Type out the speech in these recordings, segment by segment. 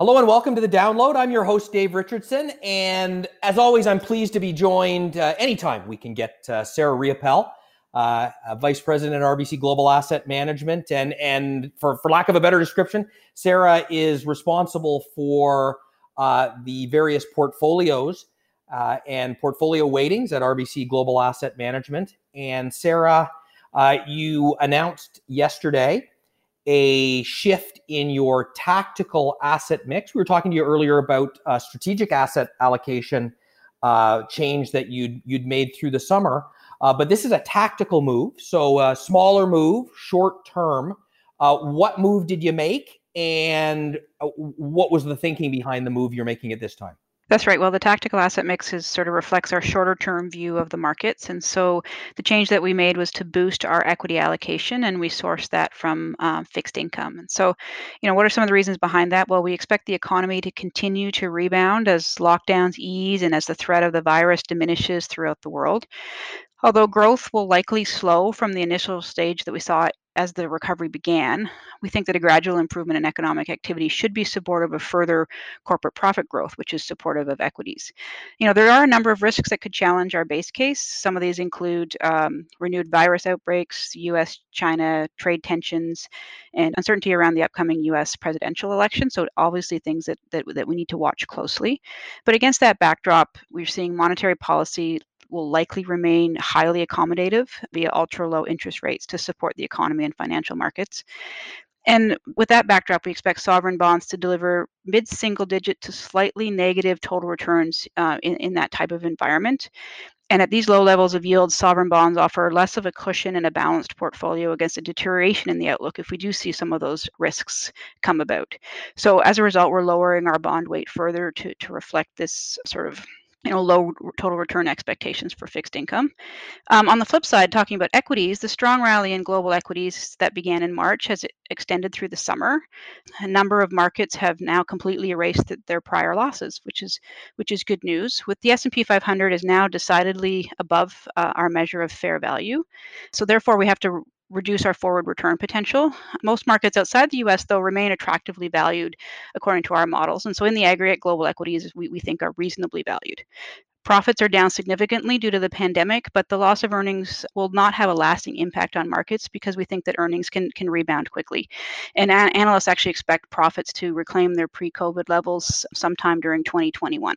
Hello and welcome to the download. I'm your host, Dave Richardson. And as always, I'm pleased to be joined uh, anytime we can get uh, Sarah Riopel, uh, Vice President at RBC Global Asset Management. And, and for, for lack of a better description, Sarah is responsible for uh, the various portfolios uh, and portfolio weightings at RBC Global Asset Management. And Sarah, uh, you announced yesterday a shift in your tactical asset mix. We were talking to you earlier about uh, strategic asset allocation uh, change that you'd you'd made through the summer, uh, but this is a tactical move, so a smaller move, short term. Uh, what move did you make, and uh, what was the thinking behind the move you're making at this time? That's right. Well, the tactical asset mix is sort of reflects our shorter term view of the markets. And so the change that we made was to boost our equity allocation and we sourced that from um, fixed income. And so, you know, what are some of the reasons behind that? Well, we expect the economy to continue to rebound as lockdowns ease and as the threat of the virus diminishes throughout the world. Although growth will likely slow from the initial stage that we saw as the recovery began, we think that a gradual improvement in economic activity should be supportive of further corporate profit growth, which is supportive of equities. You know, there are a number of risks that could challenge our base case. Some of these include um, renewed virus outbreaks, US China trade tensions, and uncertainty around the upcoming US presidential election. So, obviously, things that, that, that we need to watch closely. But against that backdrop, we're seeing monetary policy will likely remain highly accommodative via ultra low interest rates to support the economy and financial markets. And with that backdrop, we expect sovereign bonds to deliver mid single digit to slightly negative total returns uh, in, in that type of environment. And at these low levels of yield, sovereign bonds offer less of a cushion and a balanced portfolio against a deterioration in the outlook if we do see some of those risks come about. So as a result, we're lowering our bond weight further to, to reflect this sort of you know, low total return expectations for fixed income. Um, on the flip side, talking about equities, the strong rally in global equities that began in March has extended through the summer. A number of markets have now completely erased their prior losses, which is which is good news. With the S&P 500 is now decidedly above uh, our measure of fair value, so therefore we have to reduce our forward return potential. Most markets outside the US, though, remain attractively valued according to our models. And so, in the aggregate, global equities we, we think are reasonably valued. Profits are down significantly due to the pandemic, but the loss of earnings will not have a lasting impact on markets because we think that earnings can, can rebound quickly. And a- analysts actually expect profits to reclaim their pre COVID levels sometime during 2021.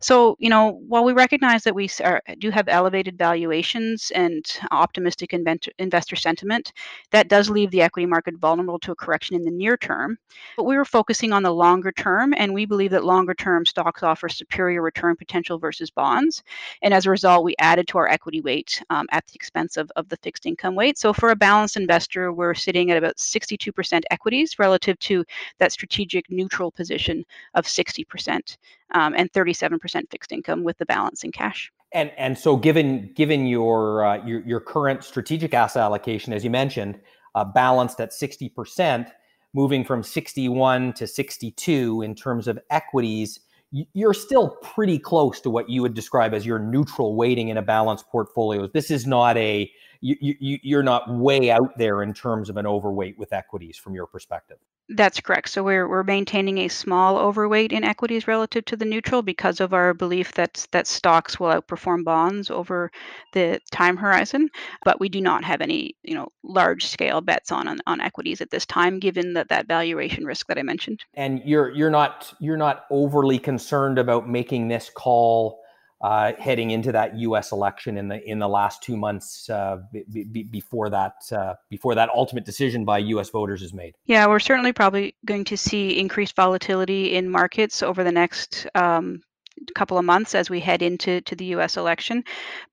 So, you know, while we recognize that we are, do have elevated valuations and optimistic investor sentiment, that does leave the equity market vulnerable to a correction in the near term. But we were focusing on the longer term, and we believe that longer term stocks offer superior return potential versus bonds. And as a result, we added to our equity weight um, at the expense of, of the fixed income weight. So, for a balanced investor, we're sitting at about 62% equities relative to that strategic neutral position of 60% um, and 37% fixed income with the balance in cash. And and so given given your uh, your, your current strategic asset allocation, as you mentioned, uh, balanced at 60%, moving from 61 to 62 in terms of equities, you're still pretty close to what you would describe as your neutral weighting in a balanced portfolio. This is not a you, you, you're not way out there in terms of an overweight with equities from your perspective. That's correct. So we're we're maintaining a small overweight in equities relative to the neutral because of our belief that that stocks will outperform bonds over the time horizon. But we do not have any, you know, large scale bets on on, on equities at this time, given that that valuation risk that I mentioned. And you're you're not you're not overly concerned about making this call uh, heading into that U.S. election in the in the last two months uh, b- b- before that uh, before that ultimate decision by U.S. voters is made. Yeah, we're certainly probably going to see increased volatility in markets over the next. Um, couple of months as we head into to the US election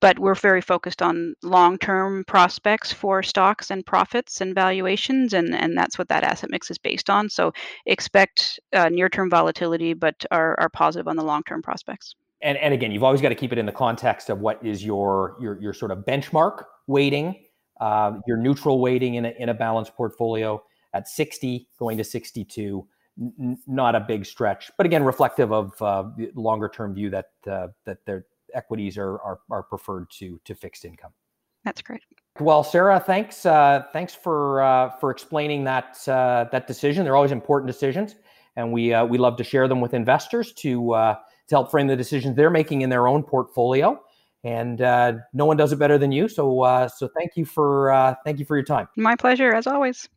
but we're very focused on long-term prospects for stocks and profits and valuations and and that's what that asset mix is based on so expect uh, near-term volatility but are, are positive on the long-term prospects and, and again, you've always got to keep it in the context of what is your your, your sort of benchmark weighting, uh, your neutral weighting in a, in a balanced portfolio at 60 going to 62. N- not a big stretch, but again, reflective of uh, longer term view that uh, that their equities are, are, are preferred to to fixed income. That's great. Well, Sarah, thanks uh, thanks for uh, for explaining that uh, that decision. They're always important decisions and we uh, we love to share them with investors to uh, to help frame the decisions they're making in their own portfolio. And uh, no one does it better than you. So uh, so thank you for uh, thank you for your time. My pleasure, as always.